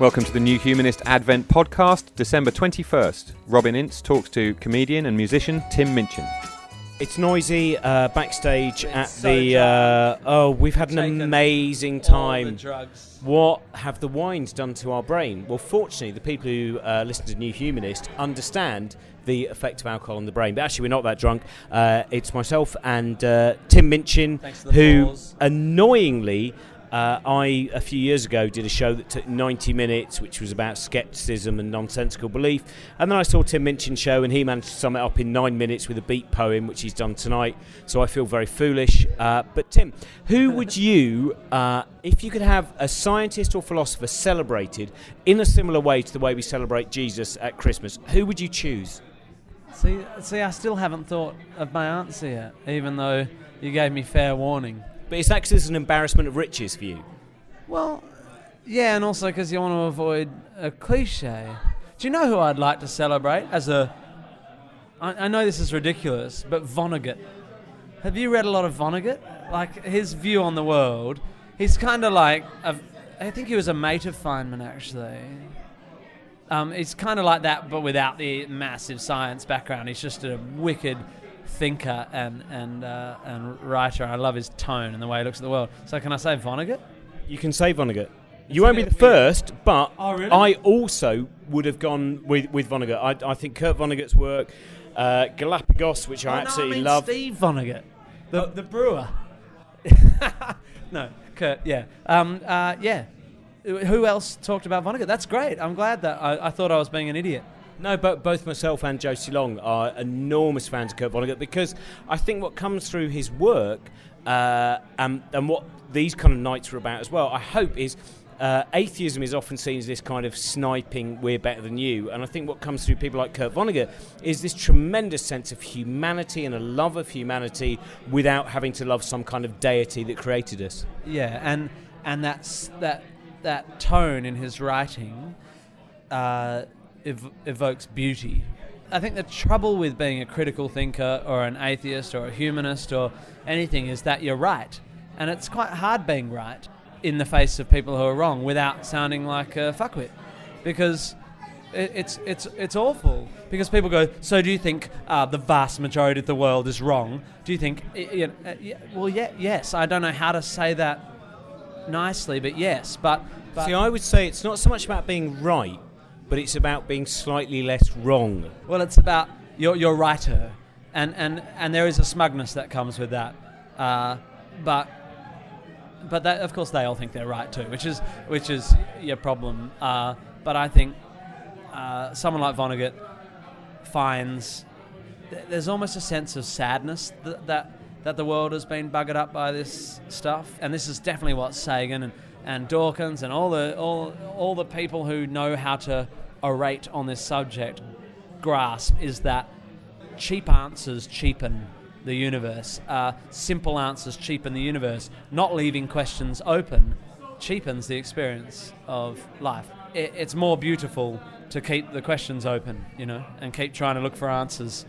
Welcome to the New Humanist Advent podcast, December 21st. Robin Ince talks to comedian and musician Tim Minchin. It's noisy uh, backstage at so the. Uh, oh, we've had an Taken amazing All the time. drugs. What have the wines done to our brain? Well, fortunately, the people who uh, listen to New Humanist understand the effect of alcohol on the brain. But actually, we're not that drunk. Uh, it's myself and uh, Tim Minchin, Thanks to the who balls. annoyingly. Uh, I a few years ago did a show that took 90 minutes, which was about skepticism and nonsensical belief, and then I saw Tim Minchin's show, and he managed to sum it up in nine minutes with a beat poem, which he's done tonight. So I feel very foolish. Uh, but Tim, who would you, uh, if you could have a scientist or philosopher celebrated in a similar way to the way we celebrate Jesus at Christmas, who would you choose? See, see, I still haven't thought of my answer yet, even though you gave me fair warning. But it's actually an embarrassment of riches for you. Well, yeah, and also because you want to avoid a cliche. Do you know who I'd like to celebrate as a? I, I know this is ridiculous, but Vonnegut. Have you read a lot of Vonnegut? Like his view on the world. He's kind of like a, I think he was a mate of Feynman actually. Um, he's kind of like that, but without the massive science background. He's just a wicked thinker and and uh, and writer. I love his tone and the way he looks at the world. So can I say Vonnegut? You can say Vonnegut. You won't be the first, but Oh, really? I also would have gone with, with Vonnegut. I, I think Kurt Vonnegut's work, uh, Galapagos, which I Oh, no, absolutely mean love. Steve Vonnegut, the the brewer. no, Kurt. Yeah, um, uh, yeah. Who else talked about Vonnegut? That's great. I'm glad that I, I thought I was being an idiot. No, but both myself and Josie Long are enormous fans of Kurt Vonnegut because I think what comes through his work uh, and, and what these kind of nights are about as well, I hope, is uh, atheism is often seen as this kind of sniping, we're better than you. And I think what comes through people like Kurt Vonnegut is this tremendous sense of humanity and a love of humanity without having to love some kind of deity that created us. Yeah, and and that's that that tone in his writing uh, ev- evokes beauty. I think the trouble with being a critical thinker or an atheist or a humanist or anything is that you're right, and it's quite hard being right in the face of people who are wrong without sounding like a fuckwit, because. It's it's it's awful because people go. So do you think uh, the vast majority of the world is wrong? Do you think? y- y- uh, yeah, well, yeah, yes. I don't know how to say that nicely, but yes. But, but See, I would say it's not so much about being right, but it's about being slightly less wrong. well, it's about your your writer, and and and there is a smugness that comes with that. Uh, but but that, of course they all think they're right too, which is which is your problem. Uh, but I think uh, someone like Vonnegut finds th- there's almost a sense of sadness that, that that the world has been buggered up by this stuff, and this is definitely what Sagan and, and Dawkins and all the all all the people who know how to orate on this subject grasp is that cheap answers cheapen the universe. Uh, simple answers cheapen the universe. Not leaving questions open cheapens the experience of life. It, it's more beautiful to keep the questions open, you know, and keep trying to look for answers.